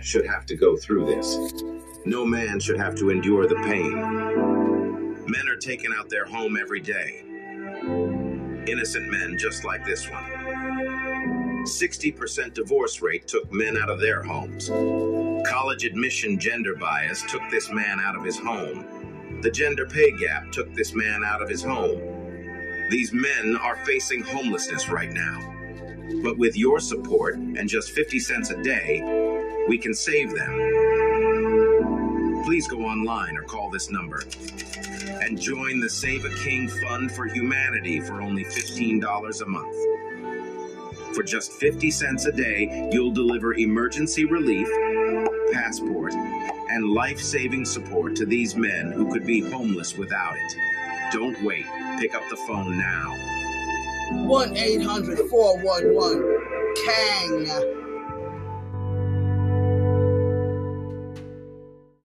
should have to go through this. No man should have to endure the pain. Men are taken out their home every day. Innocent men just like this one. 60% divorce rate took men out of their homes. College admission gender bias took this man out of his home. The gender pay gap took this man out of his home. These men are facing homelessness right now. But with your support and just 50 cents a day, we can save them. Please go online or call this number and join the Save a Kang Fund for Humanity for only $15 a month. For just 50 cents a day, you'll deliver emergency relief, passport, and life saving support to these men who could be homeless without it. Don't wait. Pick up the phone now. 1 800 411 KANG.